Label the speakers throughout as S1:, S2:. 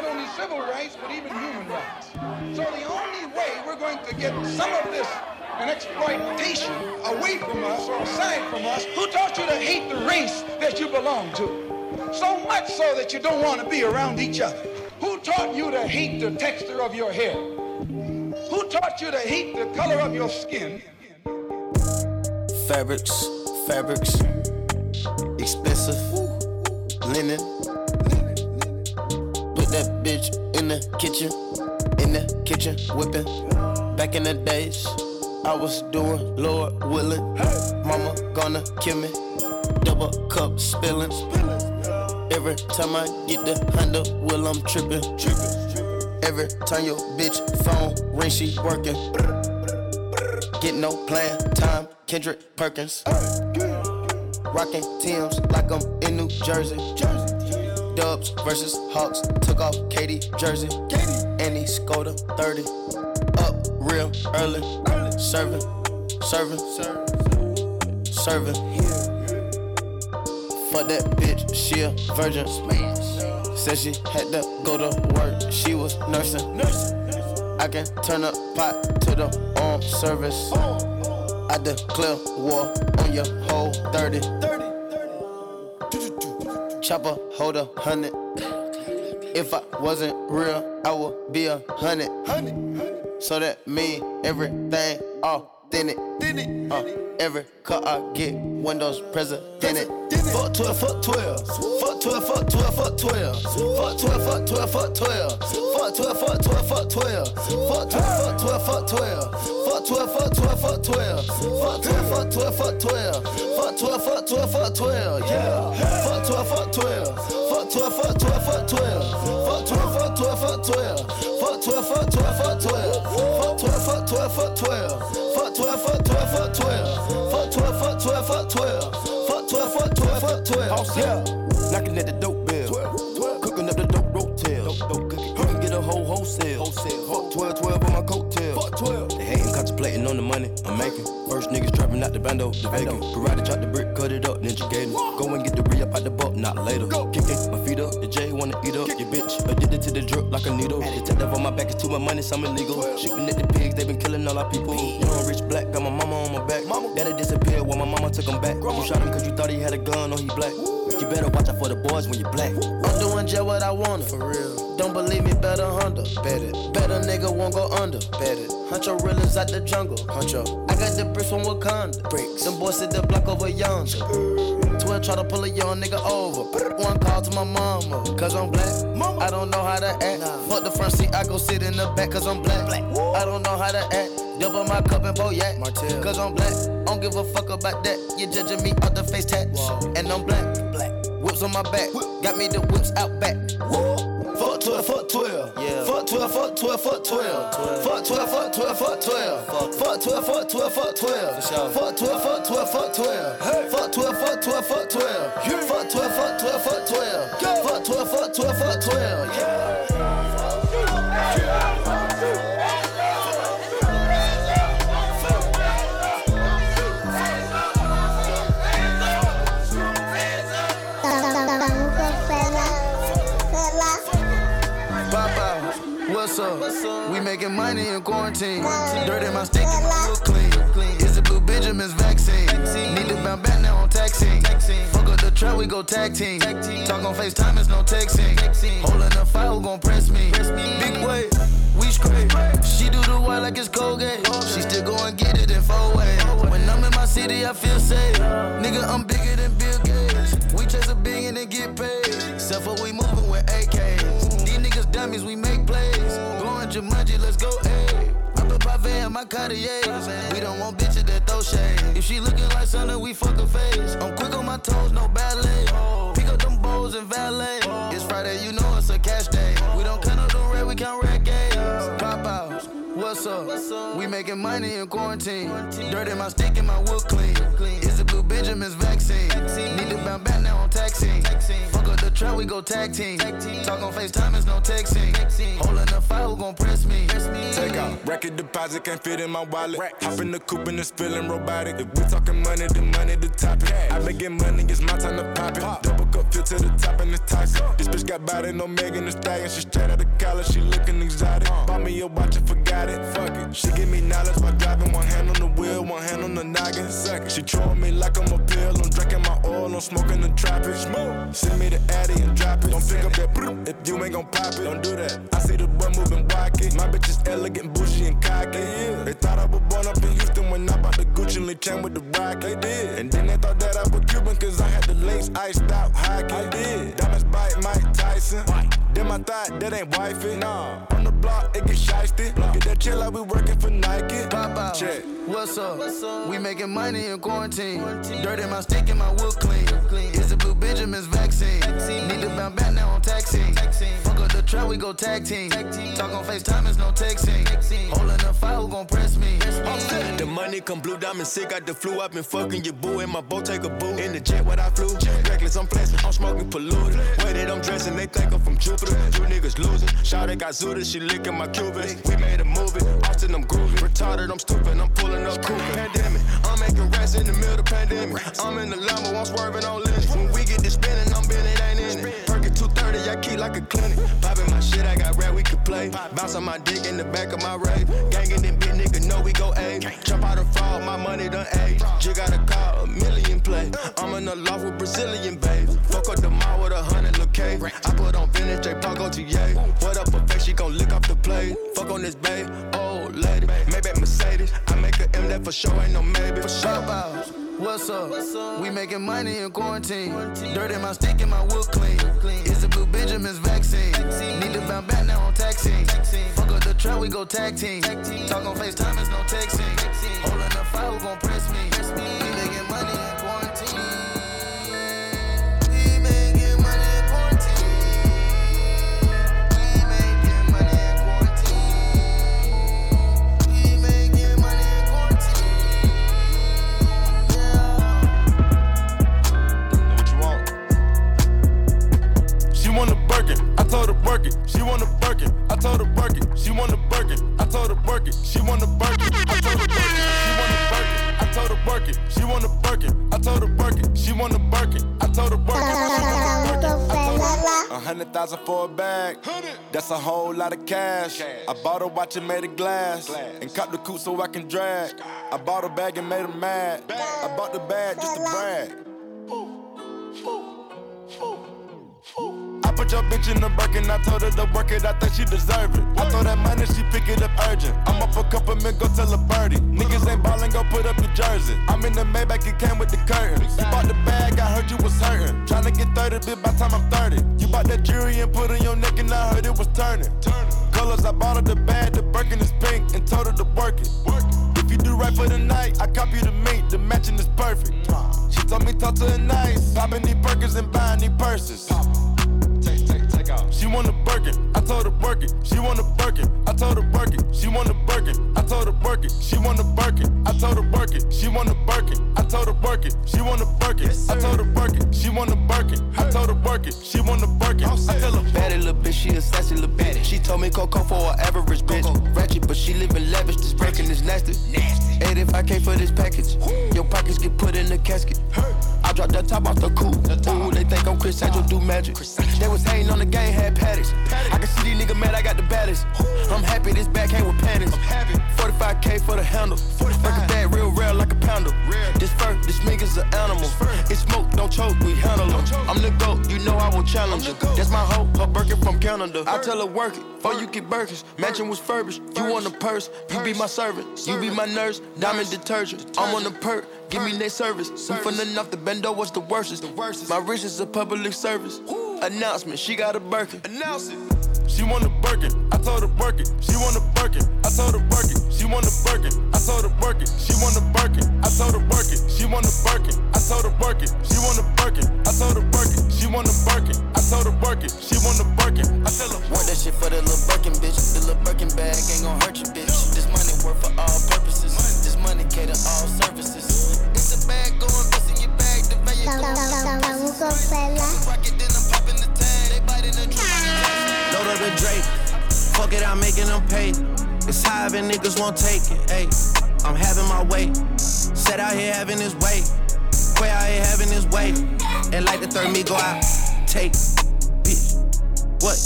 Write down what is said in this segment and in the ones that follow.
S1: not only civil rights, but even human rights. So the only way we're going to get some of this an exploitation away from us or aside from us, who taught you to hate the race that you belong to? So much so that you don't want to be around each other. Who taught you to hate the texture of your hair? Who taught you to hate the color of your skin?
S2: Fabrics, fabrics, expensive, linen. That bitch in the kitchen, in the kitchen, whipping. Back in the days, I was doing Lord willing. Mama gonna kill me, double cup spilling. Every time I get the handle, well I'm tripping. Every time your bitch phone ring, she working. Get no plan, time, Kendrick Perkins. Rockin' Tim's like I'm in New Jersey. Dubs versus Hawks, took off KD jersey. And he scored a 30. Up real early. early. Serving, serving, serving. Fuck that bitch, she a virgin. Said she had to go to work, she was nursing. nursing. I can turn up pot to the arm service. I declare war on your whole 30. Chopper hold a hundred. If I wasn't real, I would be a hundred. So that mean everything authentic. Uh, every car I get, windows president. Fuck 12, fuck 12. Fuck 12, fuck 12, fuck 12. Fuck 12, fuck 12, fuck 12. Fuck 12, fuck 12, fuck 12. Fuck 12, fuck 12, fuck 12. Fuck 12, fuck 12, fuck 12. Fuck 12, fuck 12, fuck 12. Fuck 12, fuck 12, fuck 12. Yeah. Fuck 12, fuck 12. Fuck 12, fuck 12, fuck 12. Fuck 12, fuck 12, fuck 12. Fuck 12, fuck 12, fuck 12. Fuck 12, fuck 12, fuck 12. Fuck 12, fuck 12, fuck 12. Fuck 12, fuck 12, fuck 12. Fuck 12, fuck 12, fuck 12.
S3: Yeah. Knocking at the dope out the vacant. Karate chop the brick, cut it up, ninja gator. Go and get the re up out the buck, not later. Kicking my feet up, the J wanna eat up. Your bitch addicted to the drip like a needle. Detective on my back is too much money, some illegal. Shooting at the pigs, they been killing all our people. Young rich black, got my mama on my back. Daddy disappeared while my mama took him back. You shot him cause you thought he had a gun or he black. You better watch out for the boys when you black.
S2: I'm doing just what I wanna. For real. Don't believe me, better Honda. Bet it. Better nigga won't go under. Bet it. Huncho realers out the jungle. Huncho. I got the bricks from Wakanda. Bricks. Them boys sit the block over yonder. 12 try to pull a young nigga over. One call to my mama. Cause I'm black. I don't know how to act. Fuck the front seat, I go sit in the back cause I'm black. black. I don't know how to act. Double my cup and pour yak. Cause I'm black. Don't give a fuck about that. You judging me out the face tats. And I'm black. Black. Whips on my back. Got me the whips out back. Fuck 12, fuck 12. Yeah. Fuck 12, fuck 12, fuck 12. Fuck 12, fuck 12, fuck 12. Fuck 12, fuck 12, fuck 12. Fuck 12, fuck 12, fuck 12. Fuck 12, fuck 12, fuck 12. Fuck 12, fuck 12, fuck 12. Fuck 12, fuck 12, fuck 12. Yeah. Making money in quarantine. Dirt in my stick, look clean. It's a blue Benjamin's vaccine. Need to bounce back now on taxing. Fuck up the trap, we go tag team. Talk on FaceTime, it's no texting. Holding the fire, who gon' press me? Big way, we straight. She do the white like it's Colgate. She still go and get it in four ways. When I'm in my city, I feel safe. Nigga, I'm bigger than Bill Gates. We chase a billion and get paid. Except for we moving with AKs. These niggas dummies, we make let's go, ayy. I'm the Pave and my Cartier. We don't want bitches that throw shade. If she looking like something, we fuck her face. I'm quick on my toes, no ballet. Pick up them bowls and valet. It's Friday, you know it's a cash day. We don't count up the red, we count red games. Pop out. What's up? We making money in quarantine. Dirt in my stick and my wood clean. It's a blue Benjamin's vaccine. Need to bounce back now on taxing. Trap, we go tag team. Talk on FaceTime, it's no texting. Holding the fire, who gon' press me?
S4: Take out record deposit, can't fit in my wallet. Hop in the coupe and it's feeling robotic. If we talking money, the money the topic. I been getting money, it's my time to pop it. Double cup fill to the top and it's toxic. This bitch got body, no Megan Thee Stallion. She straight out of college, she looking exotic. Bought me a watch and forgot it. Fuck it. She give me knowledge by driving one hand on the wheel, one hand on the noggin. Second. She throwing me like I'm a pill. I'm drinking my oil, I'm smoking the tropics. Smoke. Send me the addy and drop it. Don't pick up that if you ain't gon' pop it. Don't do that. I see the boy moving wacky. My bitch is elegant, bougie, and cocky. Yeah. They thought I was born up in Houston when I bought the Gucci and chain with the rock. They did. And then they thought that I was Cuban cause I had the links iced out hockey. I did. Diamonds bite Mike Tyson. Then I thought that ain't wifey. Nah. On the block, it get shiesty. Get that chill like we working for Nike.
S2: Pop out. Check. What's up? What's up? We making money in quarantine. Dirt in my stick and my wood clean. It's a Blue Benjamin's vaccine. Need to bounce back now on taxi. Fuck up the trap, we go tag team. Talk on FaceTime, it's no texting. Holding the fire, who gon' press me?
S3: The money come blue diamond sick, got the flu. I've been fucking your boo in my boat, take a boo. In the jet, what I flew. Reckless, I'm flexing, I'm smoking polluted. Way that I'm dressing, they think I'm from Jupiter. You niggas losing. Shout got Zuda, she licking my cubits. We made a movie, Austin, I'm groovy. Retarded, I'm stupid, I'm pulling up cool. Pandemic, making rest in the middle of the pandemic. I'm in the Lambo, I'm swerving on lens. When we get this spinning, I'm bending, ain't in it. Perkin 230, I keep like a clinic. Popping my shit, I got rap, we can play. Bounce on my dick in the back of my rave. Gangin' them big niggas know we go A. Jump out of fall, my money done A. Jig got a car, a million play. I'm in the loft with Brazilian babes. Fuck up the mall with a hundred look I put on vintage, J Park OTA. What up, a face, she gon' lick off the plate. Fuck on this bay, old lady. Maybe Mercedes. I make a M that for sure, ain't no maybe. For sure.
S2: What's up? What's up? We making money in quarantine. Dirt in my stick and my wood clean. It's a Blue Benjamin's vaccine. Need to bounce back now on taxi. Fuck up the trap, we go tag team. Talk on FaceTime, it's no texting. Holding the fire, who gon' press me? We making money
S4: told her work it. She wanna work it. I told her work it. She wanna work it. I told her work it. She wanna work it. I told her work it. She wanna work it. I told her work it. She wanna work it. I told her work it. She wanna work it. I told her to work it. A hundred thousand for a bag. That's a whole lot of cash. I bought a watch and made a glass. And cut the coupe so I can drag. I bought a bag and made her mad. I bought the bag just to brag. Put your bitch in the Birkin. I told her to work it, I think she deserve it. I throw that money, she pick it up urgent. I'm up a couple men, go tell a birdie. Niggas ain't ballin', go put up your jersey. I'm in the Maybach, it came with the curtain. You bought the bag, I heard you was hurting. Tryna get 30, bitch, by time I'm 30. You bought that jewelry and put on your neck, and I heard it was turning. Colors, I bought her the bag, the Birkin is pink, and told her to work it. If you do right for the night, I copy the meat, the matching is perfect. She told me talk to her nice, popping these burgers and buying these purses. She want a Birkin, I told her work it. She want a Birkin, I told her work it. She want a Birkin, I told her work it. She want a Birkin, I told her work it. She want a Birkin, I told her work it. She want a Birkin, I told her work it. She want a Birkin, I told her work it. She want a Birkin, I tell her
S3: Baddie little bitch, she a sassy little bitch. She told me Coco for an average bitch. Ratchet, but she living lavish. This breaking is nasty. 85k for this package. Your pockets get put in the casket. I drop the top off the coupe. Ooh, they think I'm Criss Angel, do magic. They was hating on the game, had paddocks. I can see these niggas mad, I got the baddest. I'm happy this back came with panties. 45k for the handle. Break a bag real like a pounder. This fur, this nigga's an animal. It's smoke, don't choke, we handle them. I'm the GOAT, you know I will challenge her. That's my hope, her Birkin from Canada. I tell her work it, or you get Birkins. Mansion was furbished, you want a purse, you be my servant. You be my nurse, diamond detergent. I'm on the perk. Give me their service. I'm feeling off the bendo, what's the worstest? My is a public service. Announcement, she got a Birkin. Announce it.
S4: She want a Birkin, I told her work it. She want a Birkin, I told her work it. She want a Birkin, I told her work it. She want a Birkin, I told her work it. She want a Birkin, I told her work it. She want a Birkin, I told her work it. She want a Birkin, I told her work it. She want a Birkin, I tell her
S2: work that shit for the little Birkin bitch. The little Birkin bag ain't gon' hurt you, bitch. This money work for all purposes. It's
S3: high and niggas won't take it. Ayy, I'm having my way. Set out here having his way. Way out here having his way. And like the third me go out. Take, bitch.
S5: What?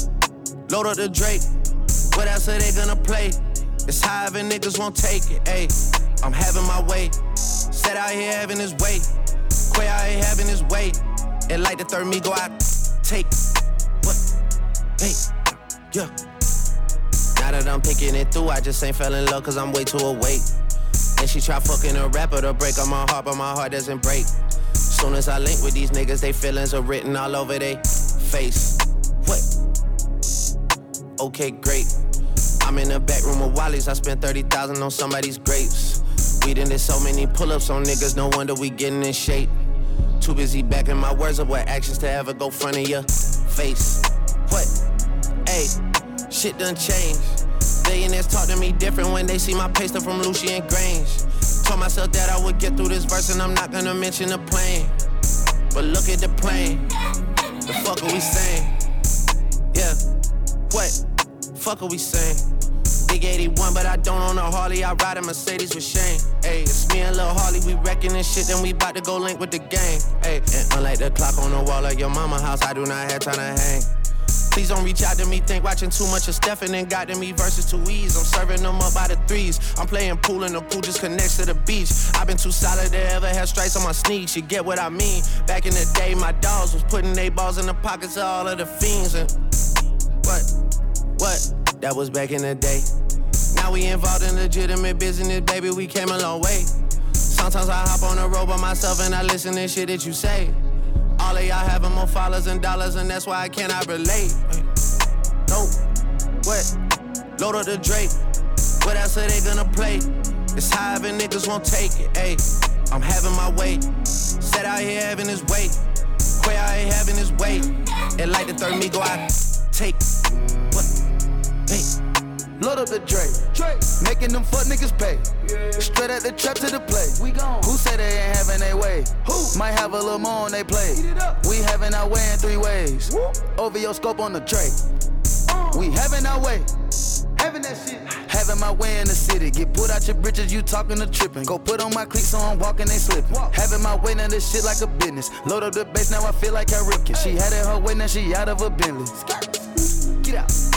S5: Load up the Drake. What else are they gonna play? It's high and niggas won't take it. Ayy, I'm having my way. Set out here having his way. Quay out here having his way. And like the third me go out, take. What? Hey, yeah. That I'm picking it through, I just ain't fell in love cause I'm way too awake. And she try fucking a rapper to break on my heart, but my heart doesn't break. Soon as I link with these niggas, they feelings are written all over they face. What? Okay, great. I'm in the back room of Wally's. I spent 30,000 on somebody's grapes. We done did so many pull-ups on niggas, no wonder we getting in shape. Too busy backing my words up with actions to ever go front of your face. What? Hey, shit done changed. Billionaires talk to me different when they see my paste up from Lucian Grainge. Told myself that I would get through this verse and I'm not gonna mention the plane. But look at the plane. The fuck are we saying? Yeah. What? Fuck are we saying? Big 81, but I don't own a Harley. I ride a Mercedes with Shane. Ayy, it's me and Lil Harley. We wrecking this shit, then we bout to go link with the gang. Ayy, and unlike the clock on the wall of your mama house, I do not have time to hang. Please don't reach out to me, think watching too much of Stephen and got to me versus too easy. I'm serving them up by the threes. I'm playing pool and the pool just connects to the beach. I've been too solid to ever have stripes on my sneaks. You get what I mean? Back in the day, my dogs was putting they balls in the pockets of all of the fiends. And what? What? That was back in the day. Now we involved in legitimate business, baby. We came a long way. Sometimes I hop on the road by myself and I listen to shit that you say. All of y'all having more followers and dollars, and that's why I cannot relate. No, what? Load up the Drake. What else are they gonna play? It's high and niggas won't take it. Ayy, I'm having my way. Set out here having his way. Quay out here having his way. And like the third me go out, take. What? Hey.
S2: Load up the Drake. Making them fuck niggas pay. Straight at the trap to the play. Who say they ain't having their way? Who? Might have a little more on they play. We having our way in three ways. Over your scope on the tray. Uh. We having our way. Having that shit. Having my way in the city. Get put out your britches, you talking to tripping. Go put on my cleats so I'm walking, they slipping. Having my way in this shit like a business. Load up the bass, now I feel like Cal Ripken. She had it her way, now she out of a Bentley. Get out.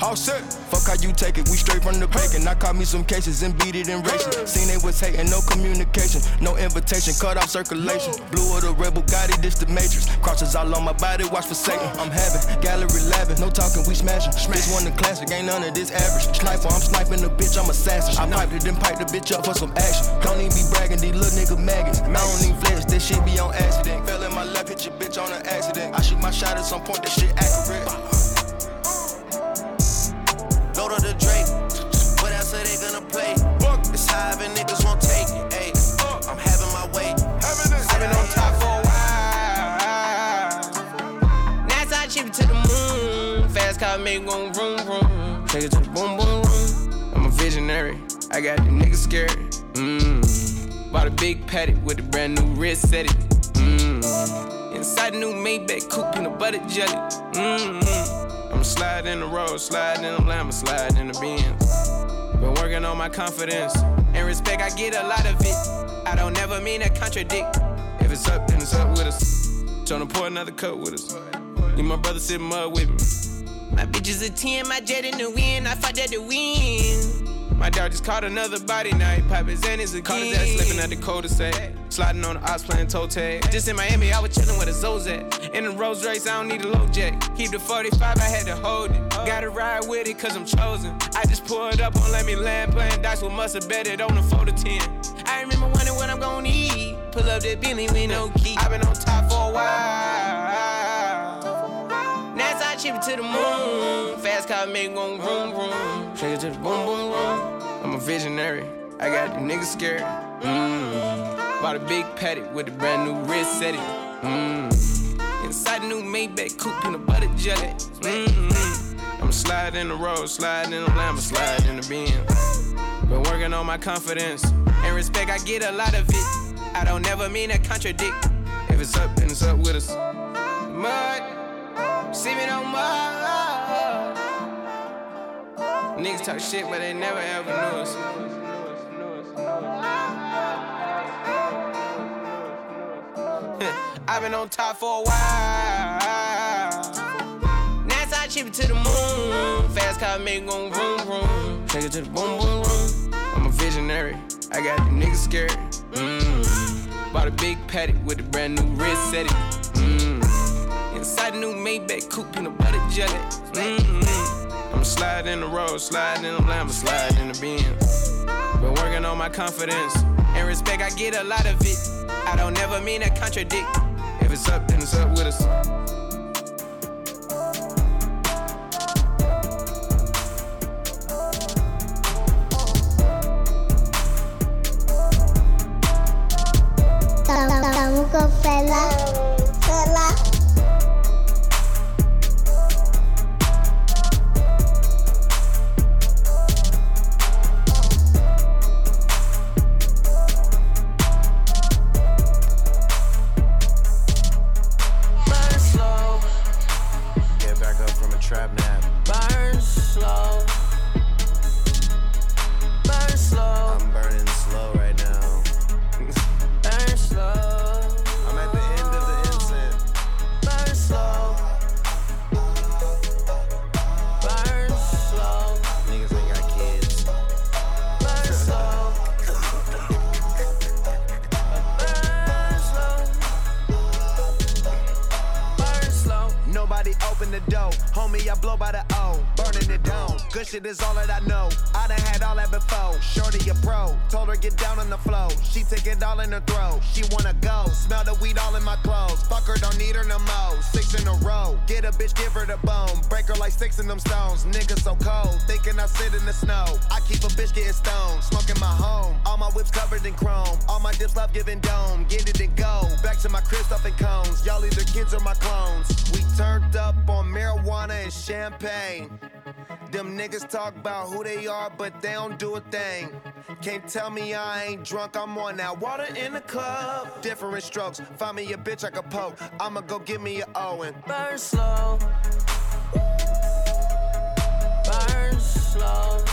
S3: All set. Fuck how you take it, we straight from the bacon. I caught me some cases and beat it in racing. Seen they was hating, no communication, no invitation, cut off circulation. Blue of the rebel, got it, this the matrix. Crosses all on my body, watch for Satan. I'm having gallery laughing, no talking, we smashing. This one the classic, ain't none of this average. Sniper, I'm sniping the bitch, I'm assassin. I piped it, then pipe the bitch up for some action. Don't even be bragging, these little nigga maggots. I don't even flex, that shit be on accident. Fell in my lap, hit your bitch on an accident. I shoot my shot at some point, that shit accurate.
S5: Up the Drake. What else are they gonna play? It's high and niggas won't take it. Ayy, I'm having my way.
S6: I've been on top for a while. NASA chip to the moon. Fast car make go vroom vroom. Take it to the boom boom room. I'm a visionary. I got the niggas scared. Mmm. Bought a big Patek with a brand new wrist set it. Mmm. Inside the new Maybach coupe, peanut butter jelly. Mmm. I'm sliding in the road, sliding in the lamb, sliding in the Benz. Been working on my confidence and respect. I get a lot of it. I don't never mean to contradict. If it's up, then it's up with us. Tryna pour another cup with us. Need my brother sit mud with me. My bitch is a 10, my jet in the wind. I fight at the wind. My dog just caught another body night. Papa Zennis again. Caught his ass slipping at the cul-de-sac. Sliding on the ops playing toe tag. Just in Miami, I was chilling with a Zozak. In the Rolls Royce, I don't need a low jack. Keep the 45, I had to hold it. Gotta ride with it, cause I'm chosen. I just pulled up on Let Me Land, playing dice with must have bet it on the 4 to 10. I remember wondering what I'm gonna eat. Pull up that Bentley with no key. I've been on top for a while. NASA chip it to the moon. Fast car make go vroom vroom. Shake it to the boom boom room. I'm a visionary. I got the niggas scared. Mmm. Bought a big Patek with a brand new wrist set it. Mmm. Inside the new Maybach coupe, in peanut butter jelly. Mmm. I'm sliding in the road, sliding in the lamb, sliding in the Benz. Been working on my confidence and respect. I get a lot of it. I don't never mean to contradict. If it's up, then it's up with us. Mud, sipping on mud. Niggas talk shit, but they never ever knew us. I've been on top for a while.
S7: ship it to the moon. Fast car make go vroom vroom. Take it to the boom boom room. I'm a visionary. I got the niggas scared. Mmm. Bought a big Patek with a brand new wrist setting. Mmm. Inside the new Maybach coupe, peanut butter jelly. Mmm. I'm sliding the road, sliding in the lamb, sliding in the Benz. Been working on my confidence and respect. I get a lot of it. I don't never mean to contradict. If it's up, then it's up with us.
S5: shit talk about who they are, but they don't do a thing. Can't tell me I ain't drunk, I'm on that water in the club. Different strokes, find me a bitch I can poke. I'ma go give me a Owen.
S7: Burn slow. Burn slow.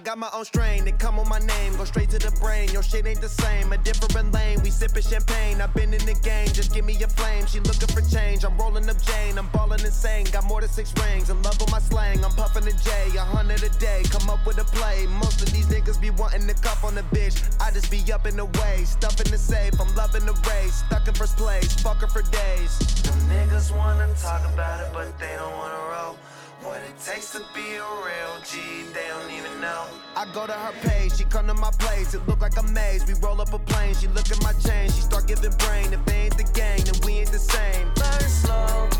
S5: I got my own strain, they come on my name, go straight to the brain. Your shit ain't the same, a different lane. We sippin' champagne, I've been in the game, just give me a flame. She looking for change, I'm rolling up Jane, I'm ballin' insane. Got more than six rings, in love with my slang. I'm puffin' a J, a hundred a day, come up with a play. Most of these niggas be wanting to cuff on the bitch. I just be up in the way, stuffing the safe. I'm loving the race, stuck in first place, fuck her for days. Them niggas wanna talk about it, but they don't wanna roll. What it takes to be a real G, they don't even know. I go to her page, she come to my place. It look like a maze. We roll up a plane, she look at my chain, she start giving brain. If they ain't the gang, then we ain't the same.
S7: Burn slow.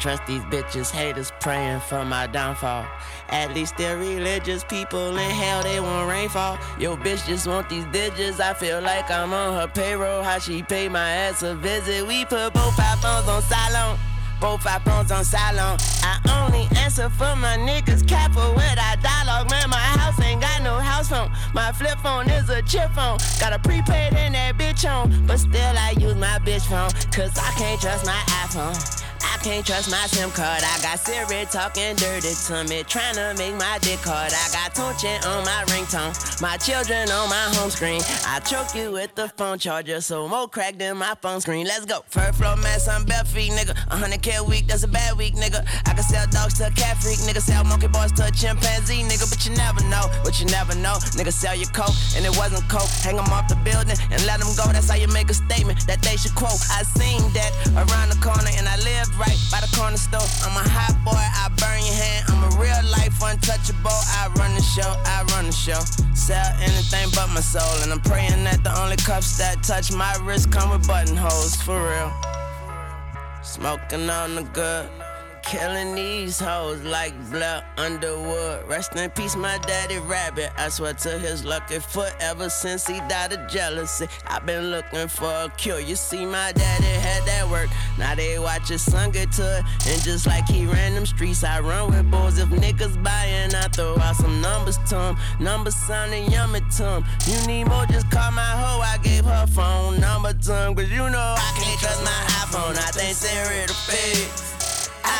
S8: Trust these bitches, haters praying for my downfall. At least they're religious people in hell, they want rainfall. Yo, bitch just want these digits. I feel like I'm on her payroll. How she pay my ass a visit. We put both our phones on silent. Both our phones on silent. I only answer for my niggas. Careful with our dialogue, man. My house ain't got no house phone. My flip phone is a chip phone. Got a prepaid in that bitch on. But still, I use my bitch phone. Cause I can't trust my iPhone can't trust my SIM card. I got Siri talking dirty to me, trying to make my dick hard. I got Tunechi on my ringtone, my children on my home screen. I choke you with the phone charger, so more cracked in my phone screen. Let's go. First floor mess, I'm bare feet, nigga. 100k a week, that's a bad week, nigga. I can sell dogs to a cat freak, nigga. Sell monkey boys to a chimpanzee, nigga. But you never know, but you never know. Nigga, sell your coke, and it wasn't coke. Hang them off the building and let them go. That's how you make a statement that they should quote. I seen that around the corner, and I lived right by the corner store. I'm a hot boy, I burn your hand. I'm a real life untouchable. I run the show, I run the show. Sell anything but my soul. And I'm praying that the only cuffs that touch my wrist come with buttonholes, for real. Smoking on the good. Killing these hoes like Blair Underwood. Rest in peace, my daddy rabbit. I swear to his lucky foot ever since he died of jealousy. I've been looking for a cure. You see, my daddy had that work. Now they watch his son get to it. And just like he ran them streets, I run with boys. If niggas buying, I throw out some numbers to him. Numbers sounding yummy to him. You need more, just call my hoe. I gave her phone number to him. Cause you know I can't trust my iPhone. I think Siri the face.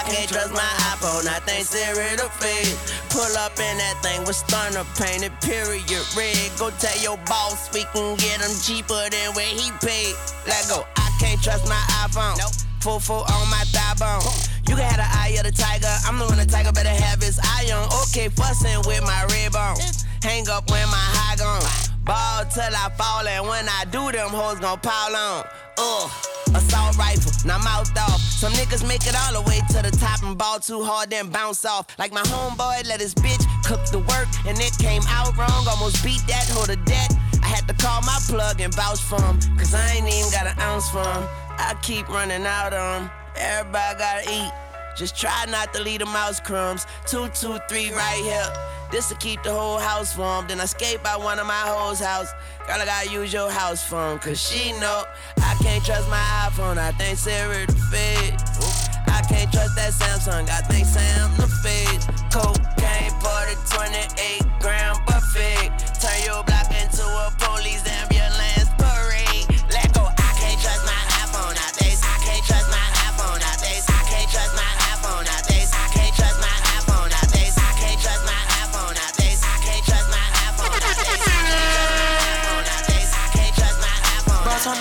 S8: I can't trust my iPhone, I think Siri the fake. Pull up in that thing with stunner painted, period red. Go tell your boss we can get him cheaper than where he paid. Let go, I can't trust my iPhone. Nope. Full full on my thigh bone. You can have the eye of the tiger. I'm the one the tiger better have his eye on. Okay, fussing with my red bone. Hang up when my high gone. Ball till I fall, and when I do, them hoes gon' pile on. Ugh assault rifle, now mouth off. Some niggas make it all the way to the top and ball too hard, then bounce off. Like my homeboy let his bitch cook the work, and it came out wrong. Almost beat that hoe to death. I had to call my plug and vouch for him, cause I ain't even got an ounce for him. I keep running out on him. Everybody gotta eat. Just try not to leave the mouse crumbs. Two, two, three right here. This to keep the whole house warm. Then I skate by one of my hoes' house. Girl, I gotta use your house phone, cause she know I can't trust my iPhone. I think Siri the fed. I can't trust that Samsung. I think Sam the feds. Cocaine, 40, 28 gram buffet. Turn your block into a police ambulance.
S9: Going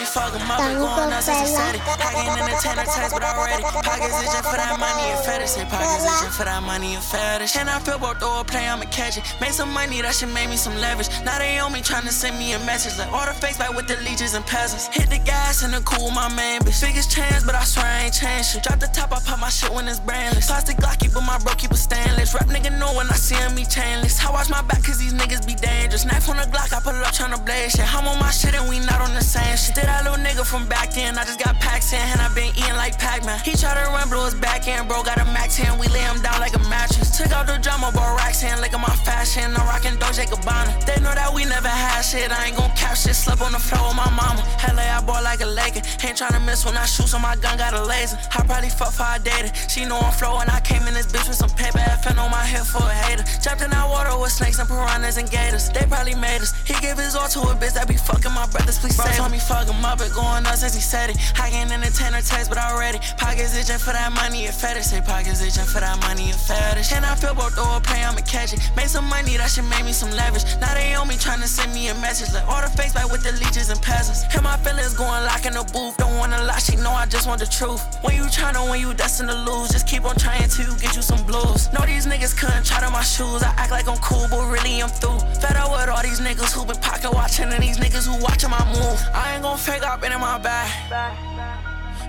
S9: out since Saturday. In the tenor tax, but already. Pockets itching for that money and fetish. Say pockets itching for that money and fetish. And I feel both throw a play, I'ma catch it. Made some money, that shit made me some leverage. Now they on me trying to send me a message. Like all the face back with the leeches and peasants. Hit the gas and the cool, my man. Bitch, biggest chance, but I swear I ain't changed shit. Drop the top, I pop my shit when it's brandless. Plastic Glocky, but my bro keep it stainless. Rap nigga know when I see him, he chainless. I watch my back, cause these niggas be dangerous. Knife on the Glock, I pull up tryna blaze shit. I'm on my shit and we not on the same shit. Did that little nigga from back then, I just got packs in, and I been eating like Pac-Man. He tried to run, blew his back end, bro. Got a max hand, we lay him down like a mattress. Took out the drama, bro, racks in, look at my fashion. I'm rocking Dolce Gabbana. They know that we never had shit. I ain't gon' cap shit. Slept on the floor with my mama. Hella, I bought like a Laker. Ain't tryna miss when I shoot, so my gun got a laser. I probably fuck for I dated. She know I'm flowing. I came in this bitch with some paper FN on my head for a hater. Jumped in that water with snakes and piranhas and gators. They probably made us. He gave his all to a bitch that be fucking my brothers. Please Bro save me fuck him up. It going up since he said it. I ain't entertain or text, but already. Pockets itching for that money and fetish. Say pockets itching for that money and fetish. And I feel both throw a play, I'ma catch it. Made some money, that shit made me some leverage. Now they on me trying to send me a message. Like all the face back with the leeches and peasants. And my feelings going lock in the booth. Don't wanna lie, she know I just want the truth. When you tryna, when you destined to lose, just keep on trying to get you some blues. Know these niggas couldn't try to my shoes. I act like I'm cool, but really I'm through. Fed up with all these niggas who been pocket watching and these niggas who watching my move. I ain't gon' fake up in my bag.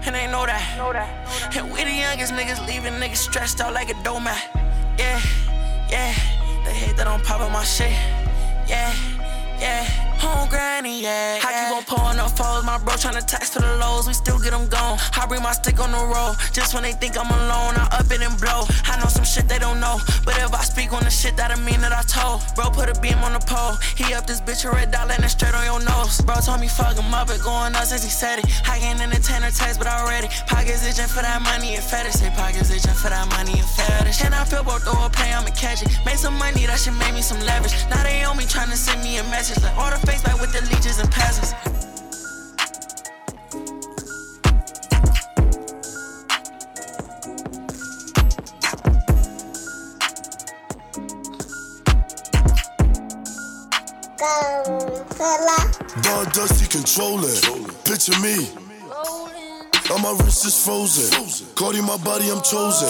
S9: And they know that. And we the youngest niggas leaving niggas stressed out like a doormat. Yeah, yeah. They hate that I'm popping my shit. Yeah, yeah home granny, yeah. I keep on pulling up foes, my bro tryna tax for the lows, we still get them gone. I bring my stick on the road, just when they think I'm alone, I up it and blow. I know some shit they don't know, but if I speak on the shit, that I mean that I told. Bro put a beam on the pole, he up this bitch a red dot, landing straight on your nose. Bro told me fuck him up, it going up since he said it. I ain't entertain or text, but already pockets itching for that money and fetish. Say pockets itching for that money and fetish. And I feel both throw a play, I'ma catch it. Made some money, that shit made me some leverage. Now they on me trying to send me a message like all face back with the leeches and passes.
S10: Don Dusty controller. Picture me. On my wrist is frozen. Cardi my body, I'm chosen.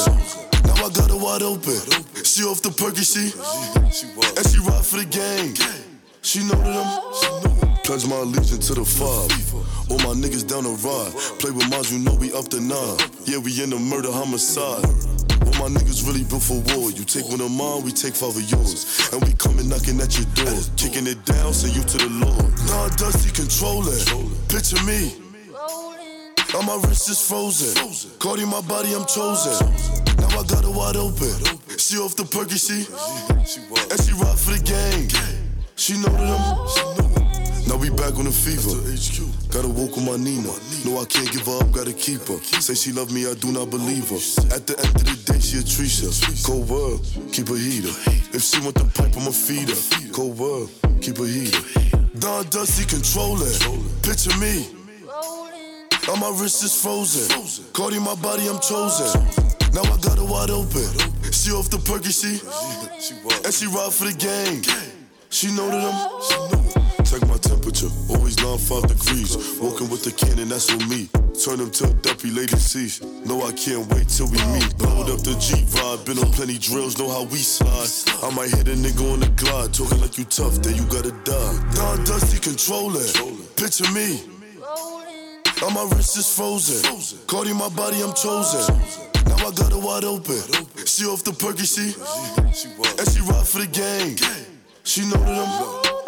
S10: Now I got her wide open. She off the perky, she. And she ride for the gang. She know that I'm. Pledge my allegiance to the five. All my niggas down the ride. Play with mines, you know we up to nine. Yeah, we in the murder homicide. All my niggas really built for war. You take one of mine, we take five of yours. And we coming knocking at your door. Kicking it down, send you to the Lord. Nah, Dusty, control it. Picture me. On my wrist is frozen. Cardi my body, I'm chosen. Now I got her wide open. She off the perky, she. And she ride for the gang. She know that I'm. Now we back on the fever. Gotta walk on my Nina. No, I can't give her up, gotta keep her. Say she love me, I do not believe her. At the end of the day, she a Trisha. Cold world, keep a heater. If she want the pipe, I'ma feed her. Cold world, keep a heater. Don Dusty controller. Picture me. On my wrist is frozen. Cardi my body, I'm chosen. Now I got her wide open. She off the perky, she. And she ride for the gang. She know that I'm. She know it. Check my temperature, always 95 degrees. Walking with the cannon, that's on me. Turn them to duppy lady seats. No, I can't wait till we meet. Load up the Jeep ride, been on plenty drills, know how we slide. I might hit a nigga on the glide, talking like you tough, then you gotta die. Don Dusty controller, picture me. On my wrist is frozen. Cardi my body, I'm chosen. Now I got her wide open. She off the perky, she. And she ride for the gang. She know that I'm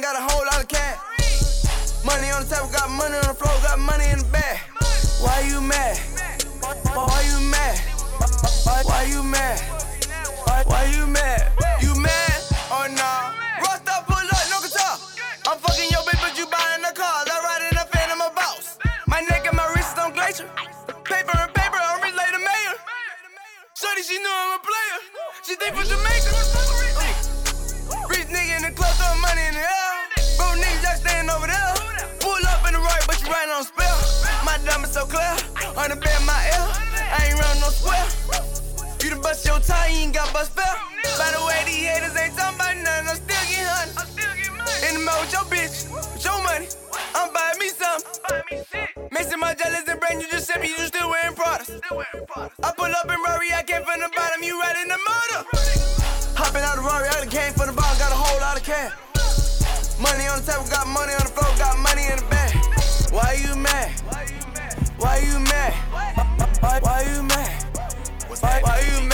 S3: bottom, got a whole lot of cash. Money on the table, got money on the floor, got money in the bag. Why you mad? Why, you mad? Why, you mad? Why? You mad I'm buying me some. Mixing my jealous and brand, you just said me, you still wearing products. I pull up in Rory, I came from the bottom, you riding the motor. Hopping out the Rory, I done came from the bottom, got a whole lot of cash. Money on the table, got money on the floor, got money in the bag. Why you mad? Why you mad? Why, why you mad? Why, why you mad?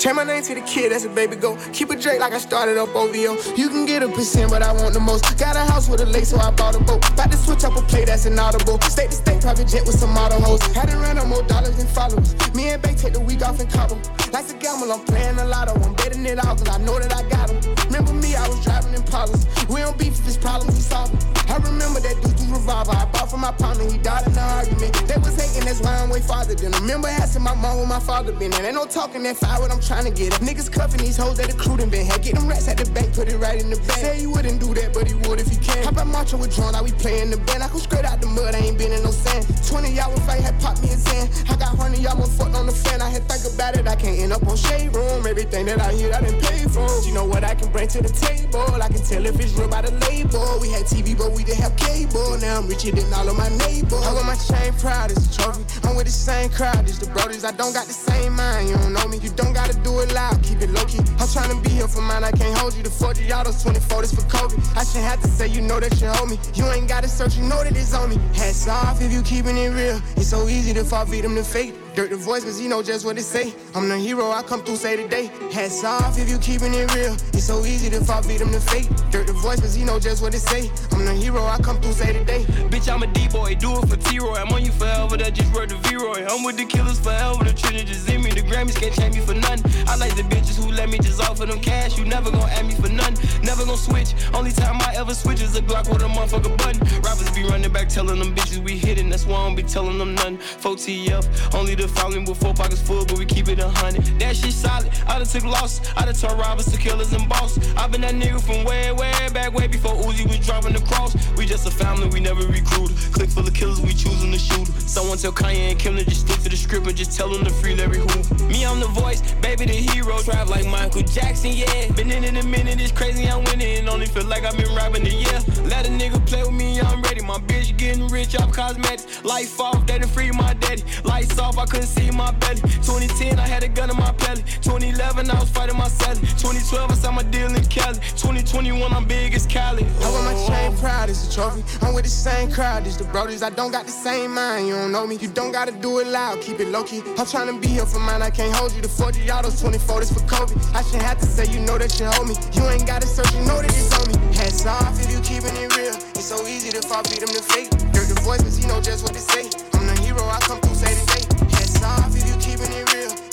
S11: Change my name to the kid, that's a baby go. Keep it Drake like I started up OVO. You can get a percent, but I want the most. Got a house with a lake, so I bought a boat. About to switch up a play that's inaudible. State to state, private jet with some auto hoes. Had to run up more dollars than followers. Me and Bay take the week off in Cabo. Life's a gamble, I'm playing a lotto. I'm betting it all, cause I know that I got them. Remember me, I was driving in Impalas. We don't beef if it's problems, we solve. I remember that dude revolver. I for my partner, he died in the argument. They was hating, that's why I'm way farther than them. Remember asking my mom where my father been. And ain't no talking that fire, what I'm trying to get. At. Niggas cuffing these hoes that the crew done been had. Get them rats at the bank, put it right in the bank. Say he wouldn't do that, but he would if he can. How about marching with drone, now we playing the band. I come straight out the mud, I ain't been in no sand. 20 y'all had popped me a Zan. I got 100 y'all more fucked on the fan. I had think about it, I can't end up on shade room. Everything that I hear, I done paid for. You know what I can bring to the table. I can tell if it's real by the label. We had TV, but we didn't have cable. Now I'm richer than all of my neighbors. I got my chain proud as a trophy. I'm with the same crowd as the brothers. I don't got the same mind. You don't know me. You don't gotta do it loud. Keep it low key. I'm trying to be here for mine. I can't hold you. The 40 autos, 24 this for Kobe. I should have to say you know that you hold me. You ain't gotta search. You know that it's on me. Hats off if you keeping it real. It's so easy to fall victim to fate. Durk the voice, cause he know just what it say. I'm the hero, I come through say today. Hats off if you keeping it real. It's so easy to fall victim to fate. Durk the voice, cause he know just what it say. I'm the hero, I come through say today.
S3: Bitch, I'm a D-boy, do it for T-Roy. I'm on you forever, that just word the V-Roy. I'm with the killers forever, the trinity just in me. The Grammys can't change me for none. I like the bitches who let me just offer them cash. You never gon' add me for none, never gon' switch. Only time I ever switch is a Glock with a motherfucker button. Rappers be running back telling them bitches we hitting, that's why I don't be telling them none. OTF, only the following with four pockets full, but we keep it a hundred. That shit solid. I done took loss. I done turned robbers to killers and boss. I been that nigga from way, way back, way before Uzi was driving the cross. We just a family, we never recruit. Click full of killers, we choosing to shoot. Someone tell Kanye and Kim to just stick to the script and just tell them to free Larry Hoover. Me, I'm the voice, baby, the hero. Drive like Michael Jackson, yeah. Been in it a minute, it's crazy, I'm winning. Only feel like I've been rapping a year. Let a nigga play with me, I'm ready. My bitch getting rich off cosmetics. Life off, done free my daddy. Lights off, I couldn't see my belly. 2010, I had a gun in my belly. 2011, I was fighting my celly. 2012, I signed my deal in Cali. 2021, I'm big as Cali.
S11: I wear my chain proud as a trophy. I'm with the same crowd as the brothers. I don't got the same mind, you don't know me. You don't gotta do it loud, keep it low key. I'm trying to be here for mine, I can't hold you. The 40 autos, 24 this for Kobe. I should have to say you know that you hold me. You ain't gotta search, you know that it's on me. Hats off if you keeping it real. It's so easy to fall, beat them to fate. Durk the voice, cause he know just what to say. I'm the hero, I come through say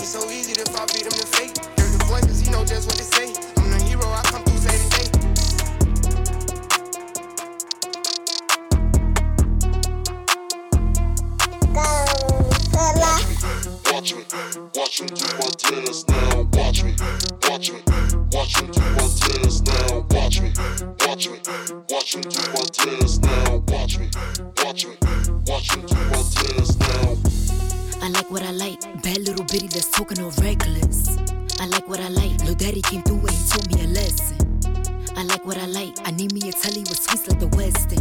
S11: It's so easy to fall, beat them to fate. Durk the cause he know just what to say. I'm the hero, I come through say today.
S12: Watch watch do my now. Watch me, watch watch do my now. Watch me, watch watch do my now. Watch me, watch watch do my now.
S13: I like what I like. Bad little bitty that's talking all reckless. I like what I like. Lil Daddy came through and he taught me a lesson. I like what I like. I need me a telly with sweets like the West.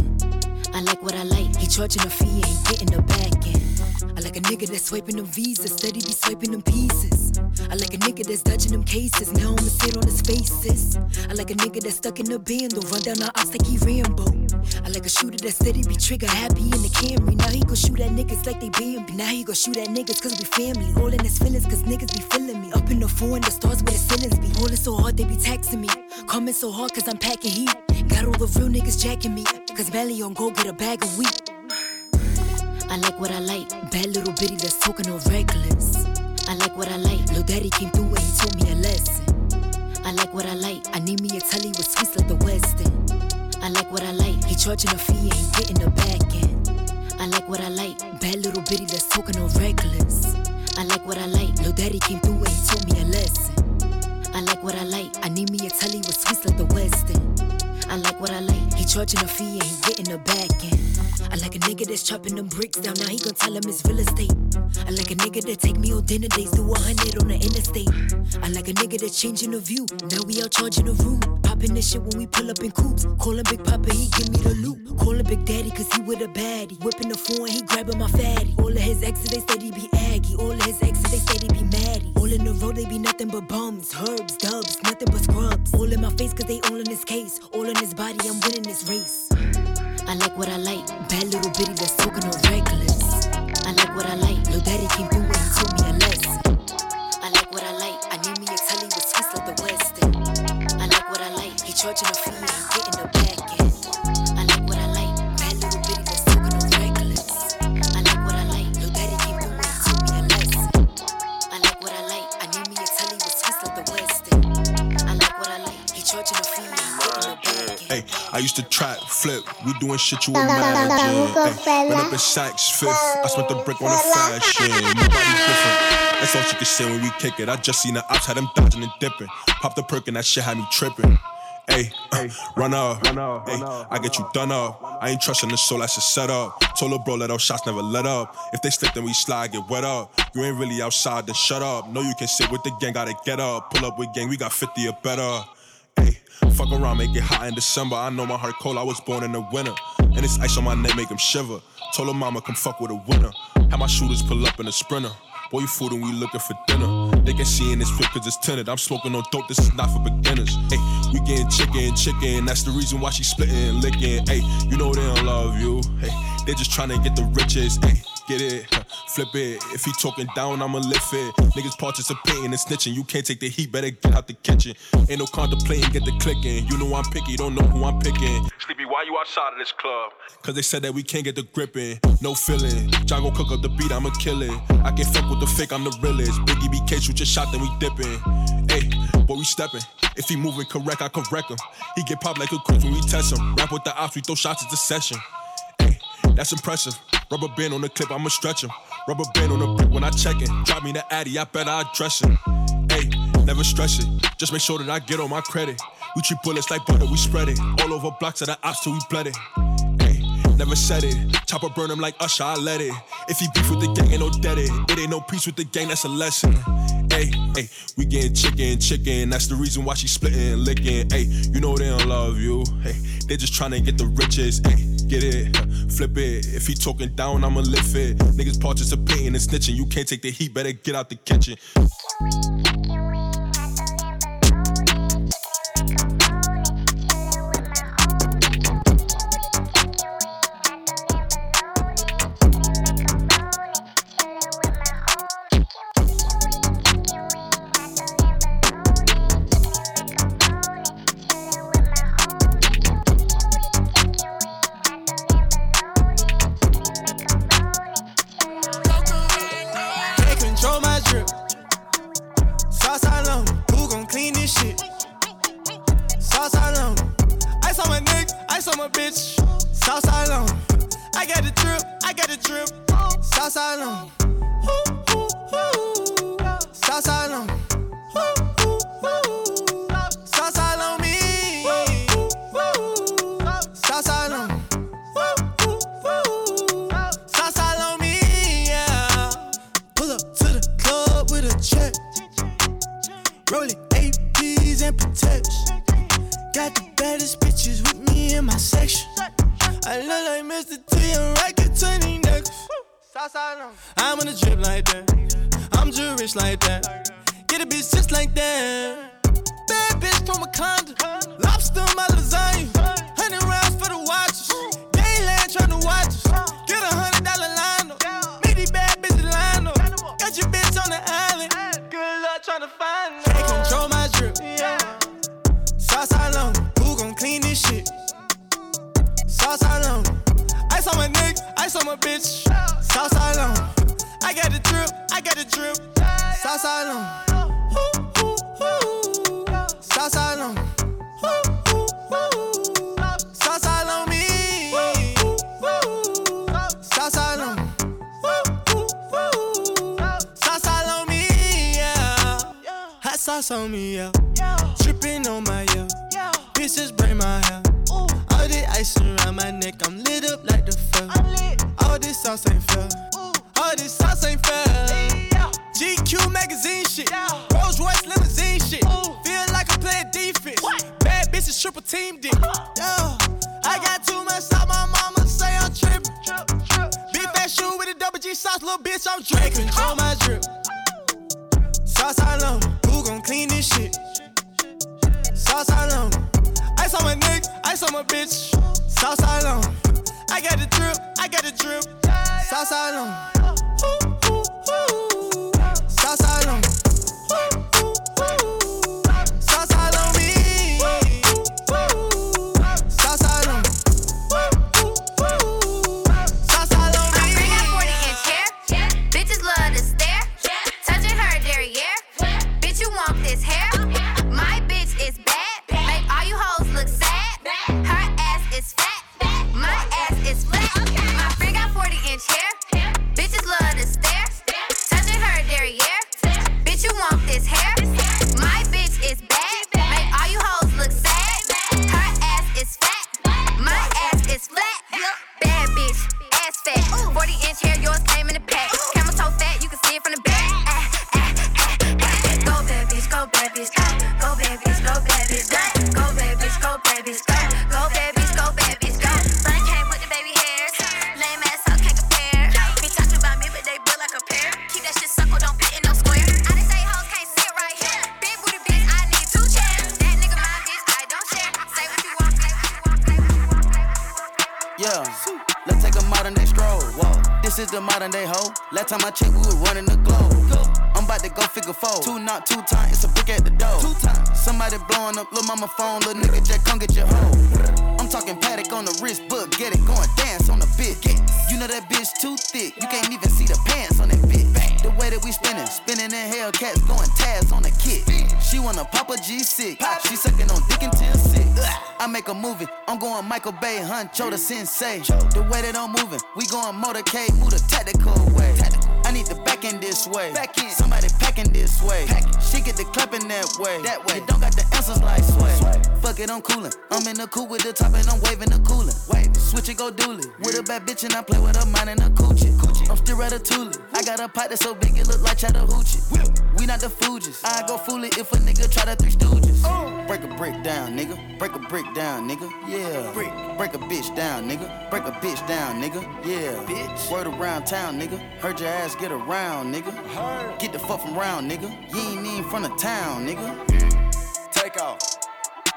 S13: I like what I like. He charging a fee and he getting the back end. I like a nigga that's swiping them visas, steady be swiping them pieces. I like a nigga that's dodging them cases, now I'ma sit on his faces. I like a nigga that's stuck in the bando, run down the ops like he Rambo. I like a shooter that steady be trigger happy in the Camry. Now he gon' shoot at niggas like they Bambi. Now he gon' shoot at niggas cause we family. All in his feelings cause niggas be feeling me. Up in the foreign, the stars where the ceilings be. Rolling so hard they be taxing me. Coming so hard cause I'm packing heat. Got all the real niggas jacking me. Cause Melly on go get a bag of wheat. I like what I like. Bad little bitty that's talking all reckless. I like what I like. Lil Daddy came through and he taught me a lesson. I like what I like. I need me a telly with sweets like the West End. I like what I like. He charging a fee and he getting the back end. I like what I like. Bad little bitty that's talking all reckless. I like what I like. Lil Daddy came through and he taught me a lesson. I like what I like. I need me a telly with sweets like the West End. I like what I like. He charging a fee and he getting a back end. I like a nigga that's chopping them bricks down. Now he gon' tell him it's real estate. I like a nigga that take me on dinner dates, do a hundred on the interstate. I like a nigga that's changing the view. Now we out charging the room. Popping this shit when we pull up in coops. Call him Big Papa, he give me the loot. Call him Big Daddy, cause he with a baddie. Whipping the phone, he grabbing my fatty. All of his exes, they he be aggy. All of his exes, they he be maddie. In the road, they be nothing but bums, herbs, dubs, nothing but scrubs. All in my face, cause they all in this case. All in his body, I'm winning this race. I like what I like. Bad little bitty that's talking all reckless. I like what I like. Lil Daddy came through and he taught me a. I like what I like. I need me a telly with sweets like the West. I like what I like. He charging a fee and getting the back end.
S14: Hey, I used to trap, flip. We doing shit you imagine. Hey, run up in Saks Fifth. I spent the brick on the fashion. Nobody's different. That's all she could say when we kick it. I just seen the ops had them dodging and dipping. Pop the perk and that shit had me tripping. Hey, Hey, uh, run up. Hey, I get you done up. I ain't trusting the soul, that's a setup. Told her bro, let those shots never let up. If they slip, then we slide, get wet up. You ain't really outside, then shut up. Know you can sit with the gang, gotta get up. Pull up with gang, we got 50 or better. Hey, fuck around, make it hot in December. I know my heart cold, I was born in the winter. And this ice on my neck make him shiver. Told her mama, come fuck with a winner. Have my shooters pull up in a sprinter. Boy, you food and we looking for dinner. They can see in this whip cause it's tinted. I'm smoking on dope, this is not for beginners. Hey, we getting chicken, chicken. That's the reason why she splitting and licking. Hey, you know they don't love you. Hey, they just trying to get the riches. Hey, get it, flip it. If he talking down, I'ma lift it. Niggas participating and snitching. You can't take the heat, better get out the kitchen. Ain't no contemplating, get the clicking. You know I'm picky, don't know who I'm picking. Sleepy, why you outside of this club? Cause they said that we can't get the gripping. No feeling. John gon' cook up the beat, I'ma kill it. I can fuck with the fake, I'm the realest. Biggie BK shoot your shot, then we dipping. Hey, boy, we stepping. If he moving correct, I correct him. He get popped like a quiz when we test him. Rap with the ops, we throw shots at the session. That's impressive. Rubber band on the clip, I'ma stretch him. Rubber band on the brick when I check it. Drop me the addy, I bet I dress it. Hey, never stress it. Just make sure that I get on my credit. We treat bullets like butter, we spread it. All over blocks of the ops till we bled it. Hey, never said it. Chopper burn him like Usher, I let it. If he beef with the gang, ain't no dead it. It ain't no peace with the gang, that's a lesson. Hey, hey, we getting chicken, chicken. That's the reason why she splitting licking. Hey, you know they don't love you. Hey, they just trying to get the riches. Hey, get it, flip it. If he talking down, I'ma lift it. Niggas participating and snitching. You can't take the heat, better get out the kitchen.
S15: The
S2: sensei. The way that I'm moving, we going motorcade, move the tactical way. I need the back end this way. Back end. Somebody packing this way. She get the clapping that way. That way. You don't got the answers like sway. Fuck it, I'm coolin'. I'm in the cool with the top and I'm waving the bad bitch and I play with her mind and a coochie. I'm still ratatouille. I got a pipe that's so big it look like Chattahoochee. We not the Fugees. I go fool it if a nigga try the three stooges. Break a brick down, nigga. Break a brick down, nigga. Yeah. Break. Break a bitch down, nigga. Break a bitch down, nigga. Yeah. Bitch. Word around town, nigga. Heard your ass get around, nigga. Get the fuck from round, nigga. You ain't even from the town, nigga.
S4: Take off.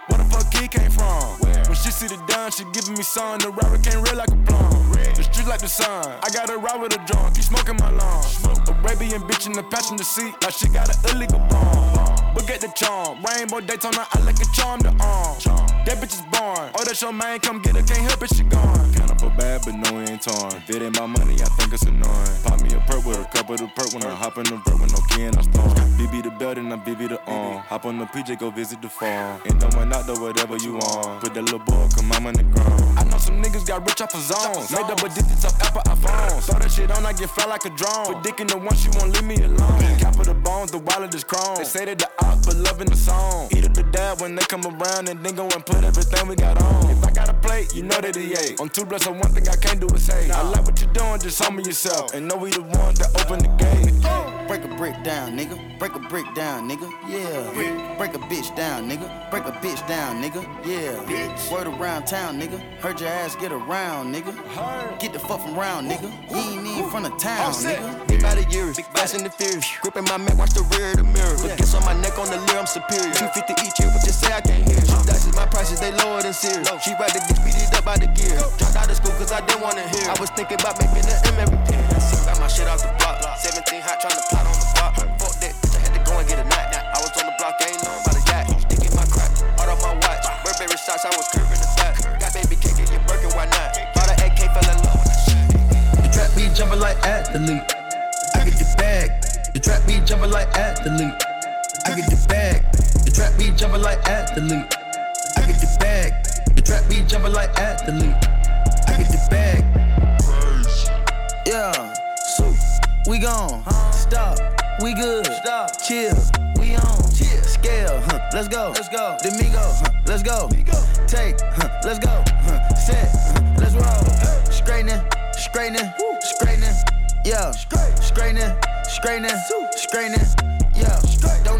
S4: Where the fuck he came from? Where? When she see the dime, she giving me some. The rapper can't real like a blonde. The street like the sun. I got a ride with a drunk. He smoking my lawn. Arabian bitch in the passenger seat. Like she got an illegal bomb. But get the charm. Rainbow Daytona, I like a charm to arm. That bitch is born. Oh, that's your man, come get her. Can't help it, she gone. For bad, but no, it ain't torn. If it ain't my money, I think it's annoying. Pop me a perk with a cup of the perk when I hop in the vert with no key and I storm. BB the belt and I BB the arm. Hop on the PJ, go visit the farm. Ain't no one out there, whatever you want. Put that little boy, come I'm in the ground. I know some niggas got rich off of zones. Made up digits off Apple iPhones. Throw that shit on, I get fly like a drone. In the one, she won't leave me alone. Cap of the bones, the wallet is chrome. They say that the op, but loving the song. Eat up the dab when they come around and then go and put everything we got on. If I got a plate, you know that he ate. On two blessed, so one thing I can't do is say. I like what you're doing, just humble yourself. And know we the one that open the gate.
S2: Break a brick down, nigga. Break a brick down, nigga. Yeah. Break a bitch down, nigga. Break a bitch down, nigga. Yeah. Bitch. Word around town, nigga. Heard your ass get around, nigga. Get the fuck from round, nigga. You ain't even from the town, nigga.
S3: Big body years, fast and the furious. Gripping my Mac, watch the rear of the mirror. But guess on my neck on the leer, I'm superior. 250 each year, but just say I can't hear. Shoot dice my prices, they lower than serious. She ride the dick, beat it up by the gear. Dropped out of school cause I didn't wanna hear. I was thinking about making an M every year. Got my shit off the block. 17 hot, trying to plot shots, I was curving the back. Got baby kicking your Birkin, why not? Bought an AK, fell in love with that shit.
S16: The trap be jumping like athlete. I get the bag. The trap be jumping like athlete. I get the bag. The trap be jumping like athlete. I get the bag. The trap be jumping like athlete. I get the bag.
S2: Yeah. So, we gone. Stop. We good. Stop. Chill. We on. Chill. Scale. Huh. Let's go. Let's go. Domingo. Huh. Let's go. Take. Huh. Let's go. Huh. Set. Huh. Let's roll. Straightening. Straightening. Straightening. Yeah. Straightening. Straightening. Straightening. Yeah. Don't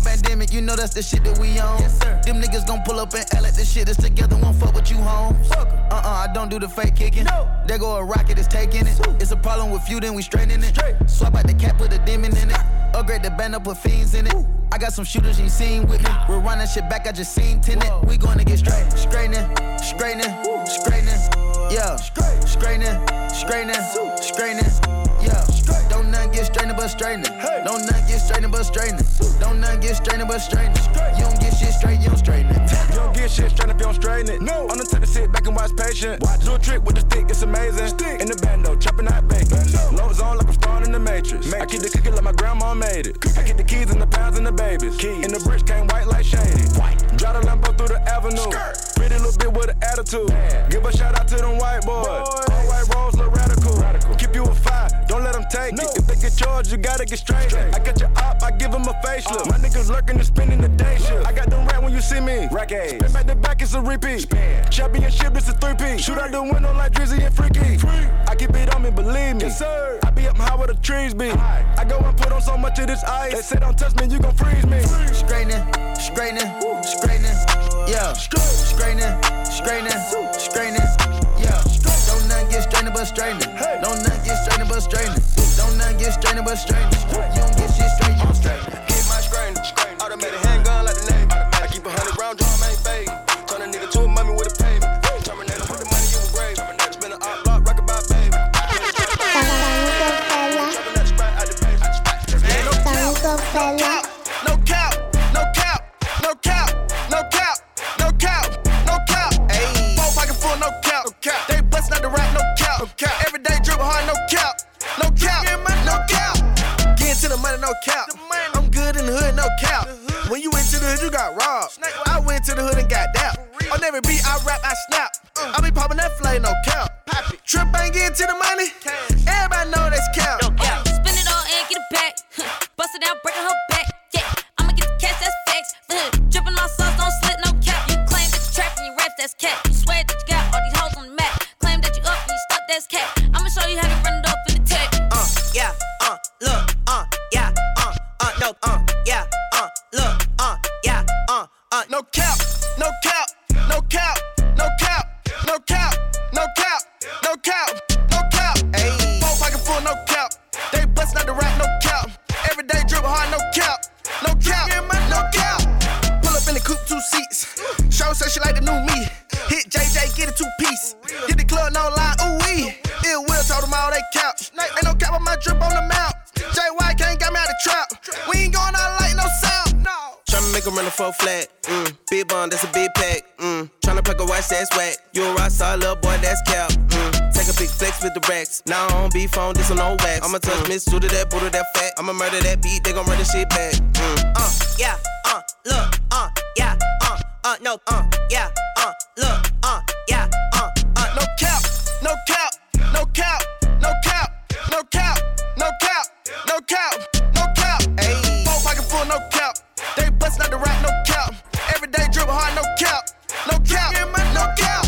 S2: pandemic. You know that's the shit that we on. Them niggas gon' pull up and act like this shit is together. Won't fuck with you, home. Uh uh, I don't do the fake kicking. There go a rocket, it's taking it. It's a problem with you, then we straightening it. Swap out the cap, put a demon in it. Upgrade the band up, put fiends in it. I got some shooters you seen with me. We're running shit back, I just seen tenant. We gonna get straight. Straightening, straightening, straightening. Yeah. Straightening, straightening, straightening. Yeah. Don't none get straightening but straightening. Don't none get straightening but straightening. Don't none get straightening but straightening. You don't get shit straight, you don't straighten it.
S4: You don't get shit straight if you don't straighten it. No. I'm the type to sit back and watch patient. Watch. Do a trick with the stick, it's amazing. Stick. In the bando, chopping that bacon. Low zone like I'm starting in the matrix. I keep the cookie like my grandma made it. I get the keys and the pounds and the babies. Keys. And the bridge came it. If they get charged, you gotta get straight. I got your op, I give them a facelift. My niggas lurking and spending the day shift. I got them right when you
S17: see me. Rack Spin back to back, it's a repeat. Spin. Championship, this a three-peat. Shoot out the window like Drizzy and Freaky. Free. I keep it on me, believe me. Yes, sir. I be up high where the trees be. High. I go and put on so much of this ice. They say don't touch me, you gon' freeze me.
S2: Straightening, straightening, straightening. Yeah. Straightening, straightening, straightening. Yeah. Get strained but straightening. Don't nothing get strained but straightening. Don't nothing get strained but straightening. You don't get shit straight, you straight.
S15: Out the rap, no cap. Every day dribble hard, no cap, no cap, no cap. Pull up in the coupe, two seats. Show say she like the new me. Hit JJ, get a two piece. Hit the club, no line, ooh wee. Ill Will told them all they cap. Ain't no cap on my drip on the map. JY can't got me out of trap. We ain't going out like no sound.
S8: Tryna make a run a full flat. Mm. Big bond, that's a big pack. Mm. Tryna pack a watch, that's whack. You a rock star, little boy, that's cap. Mm. Take a big flex with the racks. Now I don't be phone, this on no wax. I'ma touch Miss Suda, that Buddha, that fat. I'ma murder that beat, they gon' run the shit back. Mm. Uh, yeah, uh, look, uh, yeah, uh, uh, no, uh, yeah, uh, look, uh, yeah, uh, uh,
S15: No cap, no cap, no cap, no cap, no cap, no cap, no cap, no cap. Bustin' the rap, no cap. Every day dribble hard, no cap, no cap, no cap.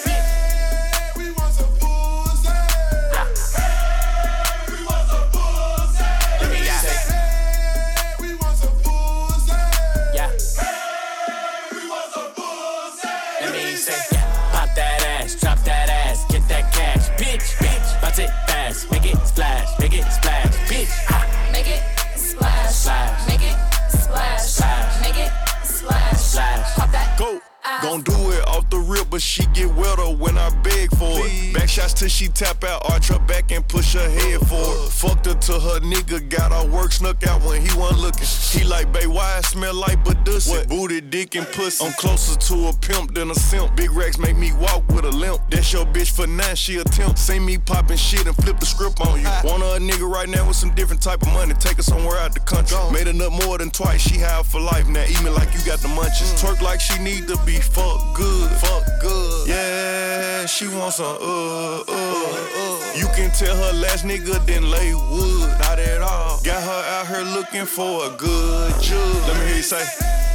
S17: She get shots till she tap out, arch her back and push her head forward. Fucked her to her nigga, got her work snuck out when he wasn't looking. He like, babe, why I smell like Badussy? Booty, dick, and pussy. I'm closer to a pimp than a simp. Big racks make me walk with a limp. That's your bitch for nine, she a temp. See me popping shit and flip the script on you. Want a nigga right now with some different type of money. Take her somewhere out the country. Made her nut more than twice. She high for life. Now eat me like you got the munchies. Twerk like she need to be fuck good. Fuck good. Yeah, she wants some uh uh uh. You can tell her last nigga didn't lay wood. Not at all. Got her out here looking for a good judge. Let me hear you say.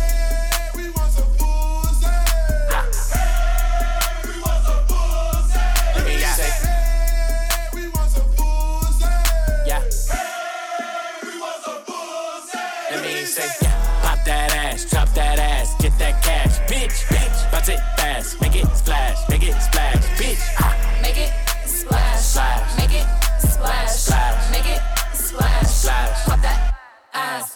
S18: ass.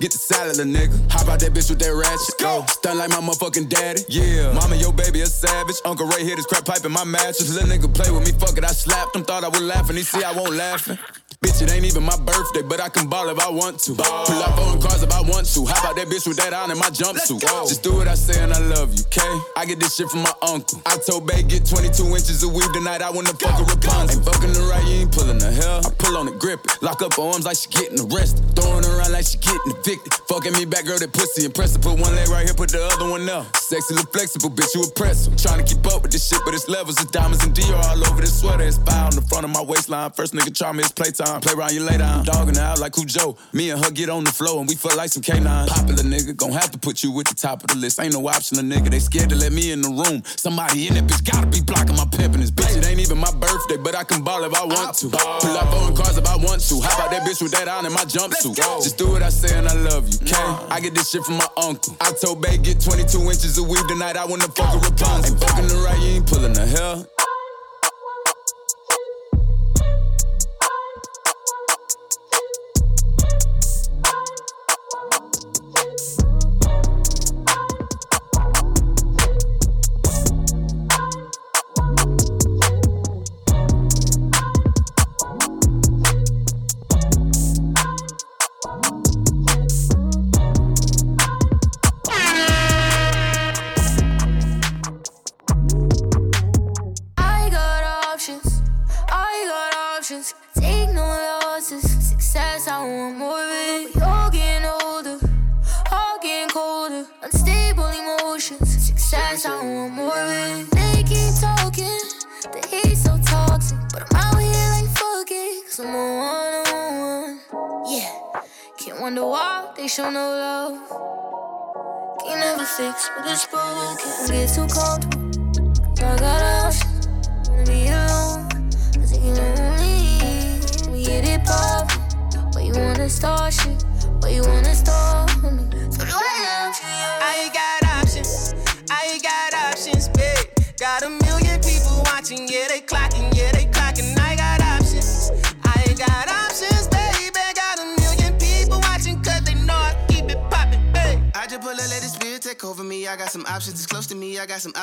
S18: Get the salad, little nigga. Hop out that bitch with that ratchet. Go. Stun like my motherfucking daddy. Yeah. Mama, your baby a savage. Uncle Ray hit his crack pipe in my mattress. Little nigga play with me, fuck it. I slapped him, thought I was laughing. He see I won't laughing. Bitch, it ain't even my birthday, but I can ball if I want to. Ball. Pull up on cars if I want to. How about that bitch with that on in my jumpsuit? Just do what I say and I love you, okay? I get this shit from my uncle. I told Bay get 22 inches of weed tonight. I wanna fuck a Rapunzel. Ain't fucking the right, you ain't pulling the hell. I pull on it, grip it. Lock up her arms like she getting arrested. Throwing around like she getting evicted. Fucking me back, girl, that pussy impressive. Put one leg right here, put the other one up. Sexy, look flexible, bitch, you impressive. Trying to keep up with this shit, but it's levels of diamonds and Dior all over this sweater. It's fire on the front of my waistline. First nigga try me, it's playtime. Play around you later. I'm dogging out like Cujo. Me and her get on the floor and we feel like some canines. Popular nigga, gon' have to put you at the top of the list. Ain't no option, a nigga. They scared to let me in the room. Somebody in that bitch gotta be blocking my pimpin' this bitch. It ain't even my birthday, but I can ball if I want to. Pull up on cars if I want to. How about that bitch with that on in my jumpsuit? Just do what I say and I love you, okay? I get this shit from my uncle. I told Bay get 22 inches of weed tonight. I wanna fuck a Rapunzel. Ain't fucking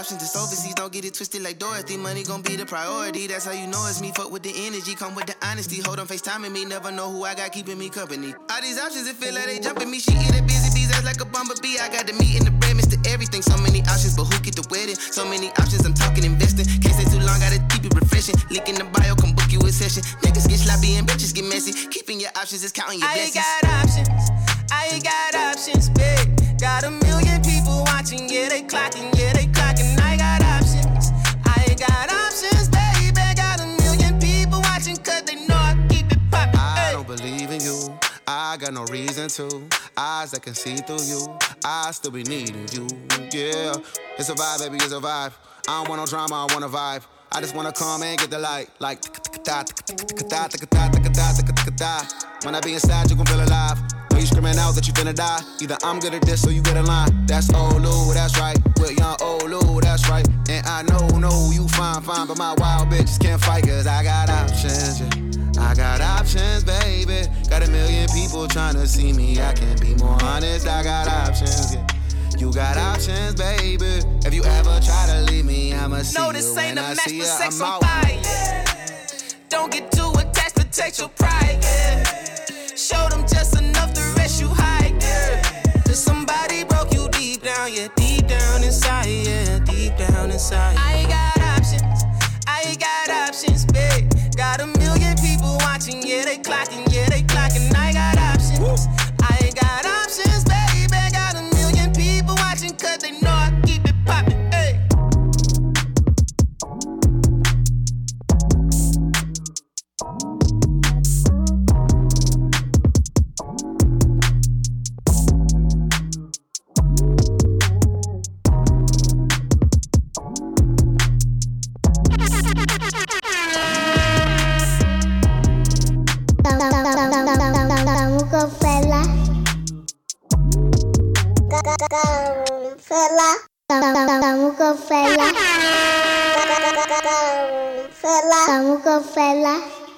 S19: options
S5: that's overseas. Don't get it twisted like Dorothy. Money gon' be the priority. That's how you know it's me. Fuck with the energy, come with the honesty. Hold on, FaceTiming me. Never know who I got keeping me company. All these options, it feel like they jumping me. She eat a busy bees ass like a bumblebee. I got the meat and the bread, Mr. Everything. So many options, but who get the wedding? So many options, I'm talking investing. Can't stay too long, gotta keep it refreshing. Link in the bio, come book you a session. Niggas get sloppy and bitches get messy. Keeping your options is counting your blessings.
S6: I got options. I ain't got options, babe. Got a million people watching, yeah, they clocking, yeah, got
S5: no reason to. Eyes that can see through you. I still be needing you. Yeah. It's a vibe, baby, it's a vibe. I don't want no drama, I want a vibe. I just wanna come and get the light. Like when I be inside, you gon' feel alive. Know you screaming out that you finna die. Either I'm good at this or you get a line. That's old that's right. With young old that's right. And I know, no, you fine, fine, but my wild bitches can't fight, cause I got options, yeah. I got options, baby. Got a million people trying to see me. I can be more honest. I got options, yeah. You got options, baby. If you ever try to leave me, I'ma see
S6: No,
S5: you
S6: this
S5: when
S6: ain't a
S5: I
S6: match
S5: see
S6: for
S5: ya.
S6: sex
S5: I'm
S6: on
S5: out.
S6: fire. Don't get too attached to take your pride, yeah. Show them just enough to rest you high, yeah. Cause somebody broke you deep down, yeah, deep down inside, yeah, deep down inside. I got watching, yeah, they clocking, yeah, they clocking. I got options, I ain't got
S15: Canfela. Vamos com fé lá.